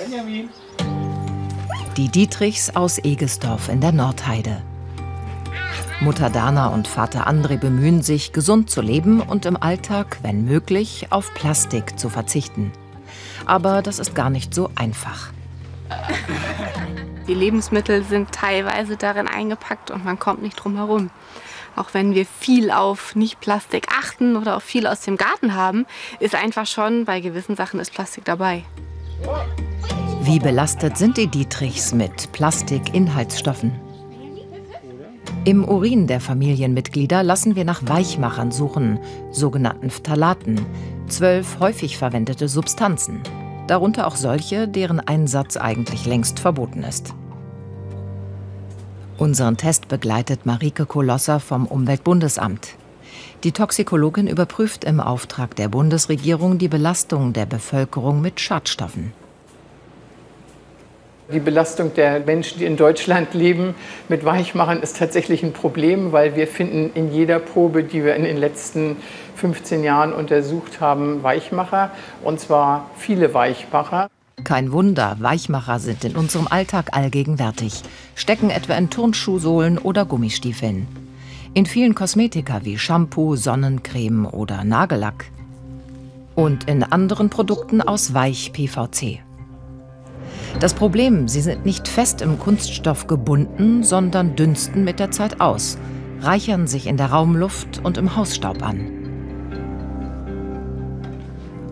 Benjamin. Die Dietrichs aus Egesdorf in der Nordheide. Mutter Dana und Vater André bemühen sich, gesund zu leben und im Alltag, wenn möglich, auf Plastik zu verzichten. Aber das ist gar nicht so einfach. Die Lebensmittel sind teilweise darin eingepackt und man kommt nicht drum herum. Auch wenn wir viel auf Nicht-Plastik achten oder auch viel aus dem Garten haben, ist einfach schon bei gewissen Sachen ist Plastik dabei. Wie belastet sind die Dietrichs mit Plastikinhaltsstoffen? Im Urin der Familienmitglieder lassen wir nach Weichmachern suchen, sogenannten Phthalaten, zwölf häufig verwendete Substanzen, darunter auch solche, deren Einsatz eigentlich längst verboten ist. Unseren Test begleitet Marike Kolosser vom Umweltbundesamt. Die Toxikologin überprüft im Auftrag der Bundesregierung die Belastung der Bevölkerung mit Schadstoffen. Die Belastung der Menschen, die in Deutschland leben, mit Weichmachern ist tatsächlich ein Problem, weil wir finden in jeder Probe, die wir in den letzten 15 Jahren untersucht haben, Weichmacher, und zwar viele Weichmacher. Kein Wunder, Weichmacher sind in unserem Alltag allgegenwärtig, stecken etwa in Turnschuhsohlen oder Gummistiefeln. In vielen Kosmetika wie Shampoo, Sonnencreme oder Nagellack. Und in anderen Produkten aus Weich-PVC. Das Problem, sie sind nicht fest im Kunststoff gebunden, sondern dünsten mit der Zeit aus, reichern sich in der Raumluft und im Hausstaub an.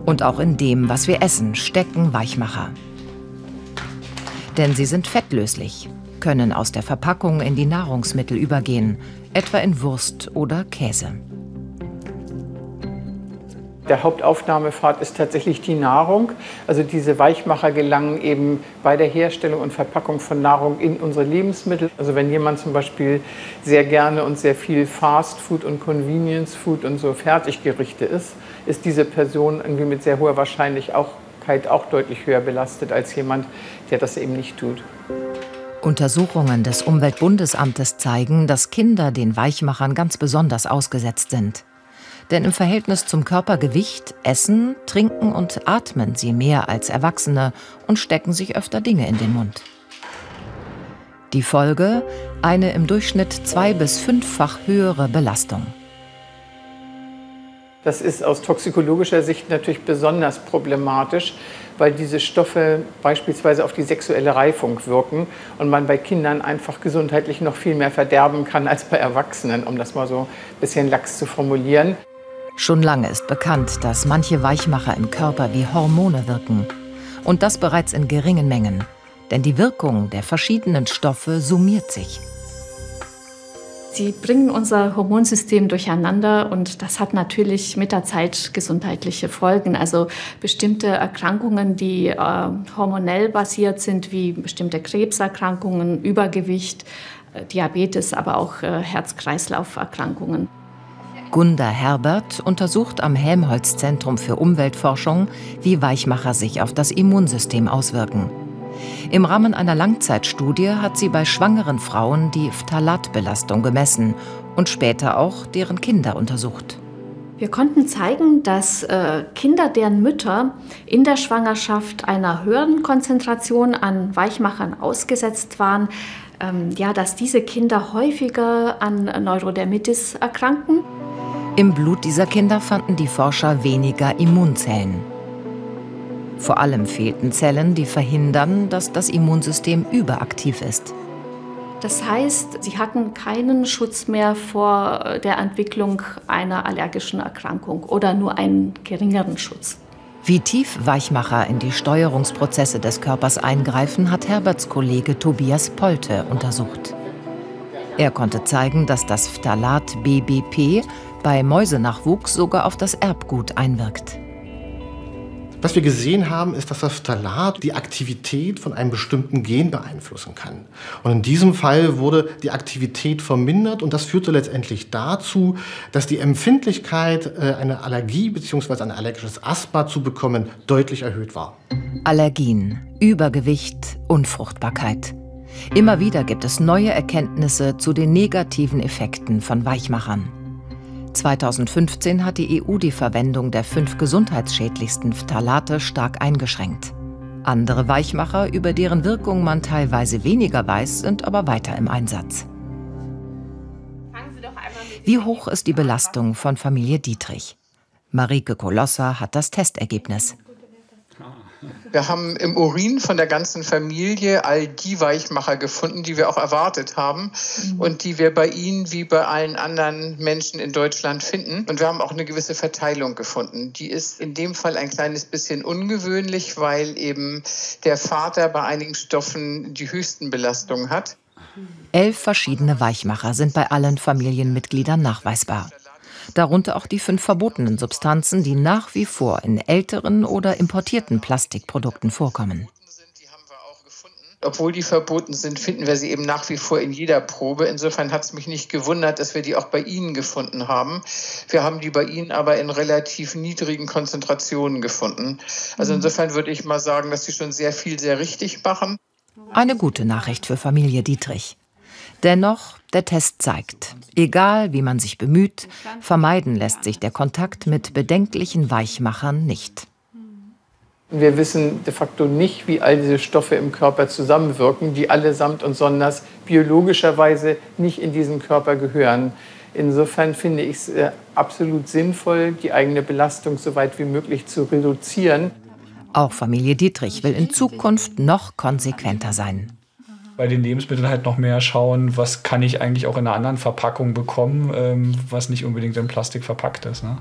Und auch in dem, was wir essen, stecken Weichmacher. Denn sie sind fettlöslich, können aus der Verpackung in die Nahrungsmittel übergehen, etwa in Wurst oder Käse. Der Hauptaufnahmepfad ist tatsächlich die Nahrung. Also diese Weichmacher gelangen eben bei der Herstellung und Verpackung von Nahrung in unsere Lebensmittel. Also wenn jemand zum Beispiel sehr gerne und sehr viel Fast Food und Convenience Food und so Fertiggerichte isst, ist diese Person irgendwie mit sehr hoher Wahrscheinlichkeit auch deutlich höher belastet als jemand, der das eben nicht tut. Untersuchungen des Umweltbundesamtes zeigen, dass Kinder den Weichmachern ganz besonders ausgesetzt sind. Denn im Verhältnis zum Körpergewicht essen, trinken und atmen sie mehr als Erwachsene und stecken sich öfter Dinge in den Mund. Die Folge? Eine im Durchschnitt zwei- bis fünffach höhere Belastung. Das ist aus toxikologischer Sicht natürlich besonders problematisch, weil diese Stoffe beispielsweise auf die sexuelle Reifung wirken und man bei Kindern einfach gesundheitlich noch viel mehr verderben kann als bei Erwachsenen, um das mal so ein bisschen lax zu formulieren. Schon lange ist bekannt, dass manche Weichmacher im Körper wie Hormone wirken. Und das bereits in geringen Mengen. Denn die Wirkung der verschiedenen Stoffe summiert sich. Sie bringen unser Hormonsystem durcheinander und das hat natürlich mit der Zeit gesundheitliche Folgen. Also bestimmte Erkrankungen, die äh, hormonell basiert sind, wie bestimmte Krebserkrankungen, Übergewicht, äh, Diabetes, aber auch äh, Herz-Kreislauf-Erkrankungen. Gunda Herbert untersucht am Helmholtz-Zentrum für Umweltforschung, wie Weichmacher sich auf das Immunsystem auswirken. Im Rahmen einer Langzeitstudie hat sie bei schwangeren Frauen die Phthalatbelastung gemessen und später auch deren Kinder untersucht. Wir konnten zeigen, dass äh, Kinder, deren Mütter in der Schwangerschaft einer höheren Konzentration an Weichmachern ausgesetzt waren, ähm, ja, dass diese Kinder häufiger an Neurodermitis erkranken. Im Blut dieser Kinder fanden die Forscher weniger Immunzellen. Vor allem fehlten Zellen, die verhindern, dass das Immunsystem überaktiv ist. Das heißt, sie hatten keinen Schutz mehr vor der Entwicklung einer allergischen Erkrankung oder nur einen geringeren Schutz. Wie tief Weichmacher in die Steuerungsprozesse des Körpers eingreifen, hat Herberts Kollege Tobias Polte untersucht. Er konnte zeigen, dass das Phthalat BBP bei Mäusenachwuchs sogar auf das Erbgut einwirkt. Was wir gesehen haben, ist, dass das Phthalat die Aktivität von einem bestimmten Gen beeinflussen kann. Und in diesem Fall wurde die Aktivität vermindert und das führte letztendlich dazu, dass die Empfindlichkeit, äh, eine Allergie bzw. ein allergisches Asthma zu bekommen, deutlich erhöht war. Allergien, Übergewicht, Unfruchtbarkeit. Immer wieder gibt es neue Erkenntnisse zu den negativen Effekten von Weichmachern. 2015 hat die EU die Verwendung der fünf gesundheitsschädlichsten Phthalate stark eingeschränkt. Andere Weichmacher, über deren Wirkung man teilweise weniger weiß, sind aber weiter im Einsatz. Wie hoch ist die Belastung von Familie Dietrich? Marike Kolossa hat das Testergebnis. Wir haben im Urin von der ganzen Familie all die Weichmacher gefunden, die wir auch erwartet haben mhm. und die wir bei Ihnen wie bei allen anderen Menschen in Deutschland finden. Und wir haben auch eine gewisse Verteilung gefunden. Die ist in dem Fall ein kleines bisschen ungewöhnlich, weil eben der Vater bei einigen Stoffen die höchsten Belastungen hat. Elf verschiedene Weichmacher sind bei allen Familienmitgliedern nachweisbar darunter auch die fünf verbotenen Substanzen, die nach wie vor in älteren oder importierten Plastikprodukten vorkommen. Obwohl die verboten sind, finden wir sie eben nach wie vor in jeder Probe. Insofern hat es mich nicht gewundert, dass wir die auch bei Ihnen gefunden haben. Wir haben die bei Ihnen aber in relativ niedrigen Konzentrationen gefunden. Also insofern würde ich mal sagen, dass Sie schon sehr viel sehr richtig machen. Eine gute Nachricht für Familie Dietrich. Dennoch, der Test zeigt, egal wie man sich bemüht, vermeiden lässt sich der Kontakt mit bedenklichen Weichmachern nicht. Wir wissen de facto nicht, wie all diese Stoffe im Körper zusammenwirken, die allesamt und sonders biologischerweise nicht in diesen Körper gehören. Insofern finde ich es äh, absolut sinnvoll, die eigene Belastung so weit wie möglich zu reduzieren. Auch Familie Dietrich will in Zukunft noch konsequenter sein bei den Lebensmitteln halt noch mehr schauen, was kann ich eigentlich auch in einer anderen Verpackung bekommen, ähm, was nicht unbedingt in Plastik verpackt ist. Ne?